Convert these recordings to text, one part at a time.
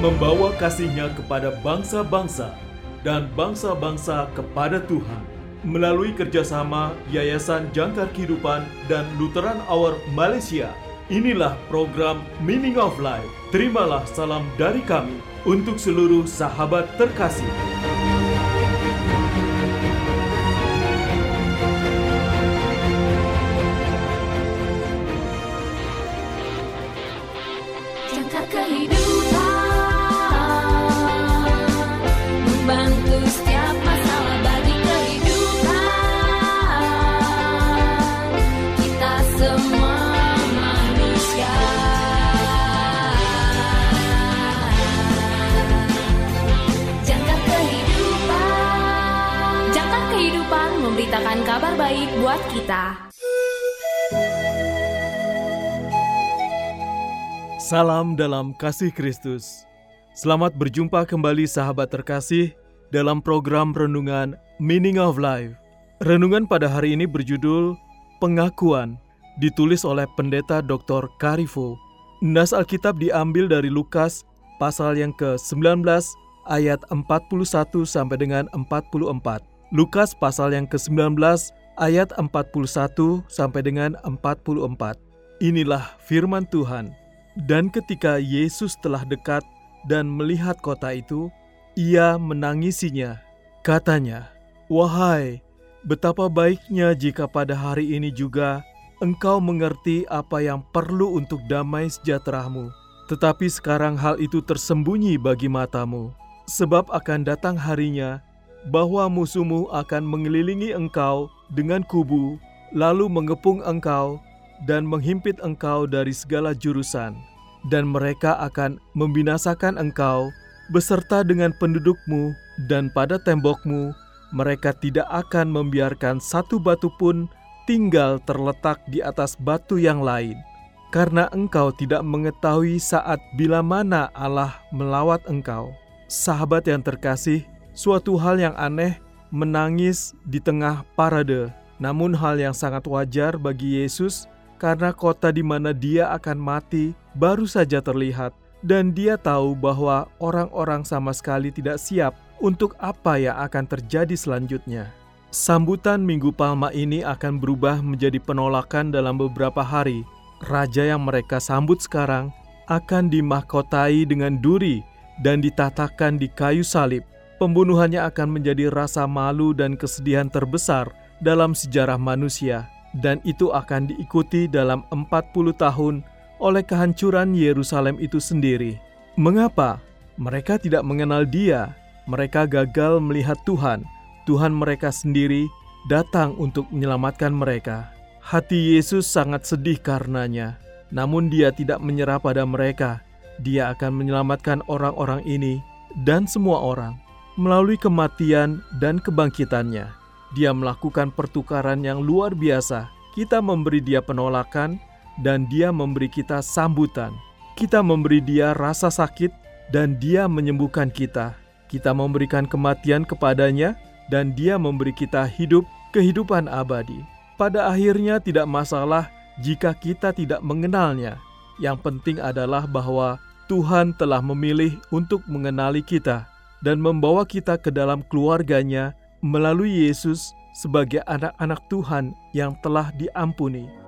membawa kasihnya kepada bangsa-bangsa dan bangsa-bangsa kepada Tuhan. Melalui kerjasama Yayasan Jangkar Kehidupan dan Lutheran Hour Malaysia, inilah program Meaning of Life. Terimalah salam dari kami untuk seluruh sahabat terkasih. Buat kita Salam dalam kasih Kristus. Selamat berjumpa kembali sahabat terkasih dalam program renungan Meaning of Life. Renungan pada hari ini berjudul Pengakuan, ditulis oleh Pendeta Dr. Karifo. Nas Alkitab diambil dari Lukas pasal yang ke-19 ayat 41 sampai dengan 44. Lukas pasal yang ke-19 ayat 41 sampai dengan 44. Inilah firman Tuhan. Dan ketika Yesus telah dekat dan melihat kota itu, ia menangisinya. Katanya, "Wahai, betapa baiknya jika pada hari ini juga engkau mengerti apa yang perlu untuk damai sejahteramu. Tetapi sekarang hal itu tersembunyi bagi matamu, sebab akan datang harinya bahwa musuhmu akan mengelilingi engkau dengan kubu, lalu mengepung engkau dan menghimpit engkau dari segala jurusan, dan mereka akan membinasakan engkau beserta dengan pendudukmu, dan pada tembokmu mereka tidak akan membiarkan satu batu pun tinggal terletak di atas batu yang lain, karena engkau tidak mengetahui saat bila mana Allah melawat engkau. Sahabat yang terkasih, suatu hal yang aneh menangis di tengah parade, namun hal yang sangat wajar bagi Yesus karena kota di mana dia akan mati baru saja terlihat, dan dia tahu bahwa orang-orang sama sekali tidak siap untuk apa yang akan terjadi selanjutnya. Sambutan Minggu Palma ini akan berubah menjadi penolakan dalam beberapa hari. Raja yang mereka sambut sekarang akan dimahkotai dengan duri dan ditatakan di kayu salib. Pembunuhannya akan menjadi rasa malu dan kesedihan terbesar dalam sejarah manusia dan itu akan diikuti dalam 40 tahun oleh kehancuran Yerusalem itu sendiri. Mengapa? Mereka tidak mengenal dia. Mereka gagal melihat Tuhan. Tuhan mereka sendiri datang untuk menyelamatkan mereka. Hati Yesus sangat sedih karenanya. Namun dia tidak menyerah pada mereka. Dia akan menyelamatkan orang-orang ini dan semua orang melalui kematian dan kebangkitannya. Dia melakukan pertukaran yang luar biasa. Kita memberi dia penolakan, dan dia memberi kita sambutan. Kita memberi dia rasa sakit, dan dia menyembuhkan kita. Kita memberikan kematian kepadanya, dan dia memberi kita hidup, kehidupan abadi. Pada akhirnya, tidak masalah jika kita tidak mengenalnya. Yang penting adalah bahwa Tuhan telah memilih untuk mengenali kita dan membawa kita ke dalam keluarganya melalui Yesus sebagai anak-anak Tuhan yang telah diampuni.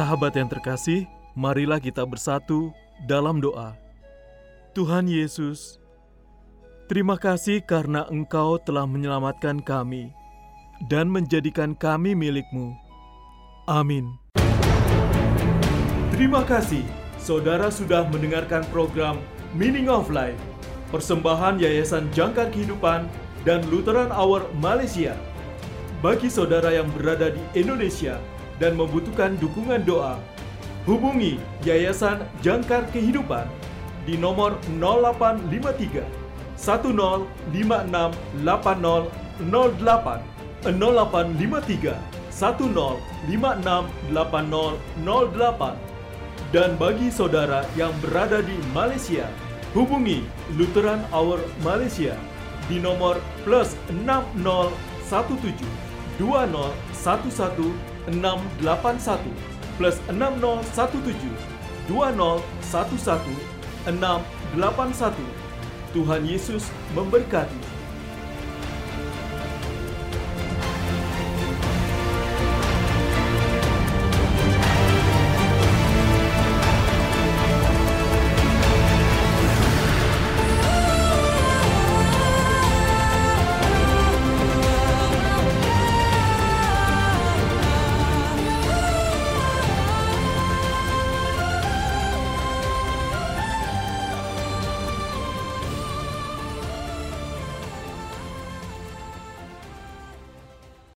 Sahabat yang terkasih, marilah kita bersatu dalam doa. Tuhan Yesus, terima kasih karena Engkau telah menyelamatkan kami dan menjadikan kami milik-Mu. Amin. Terima kasih, saudara sudah mendengarkan program Meaning of Life, persembahan Yayasan Jangkar Kehidupan dan Lutheran Hour Malaysia. Bagi saudara yang berada di Indonesia dan membutuhkan dukungan doa, hubungi Yayasan Jangkar Kehidupan di nomor 0853 1056 8008 0853 1056 8008 dan bagi saudara yang berada di Malaysia, hubungi Lutheran Hour Malaysia di nomor plus 6017 2011 681 plus 6017 2011 681. Tuhan Yesus memberkati.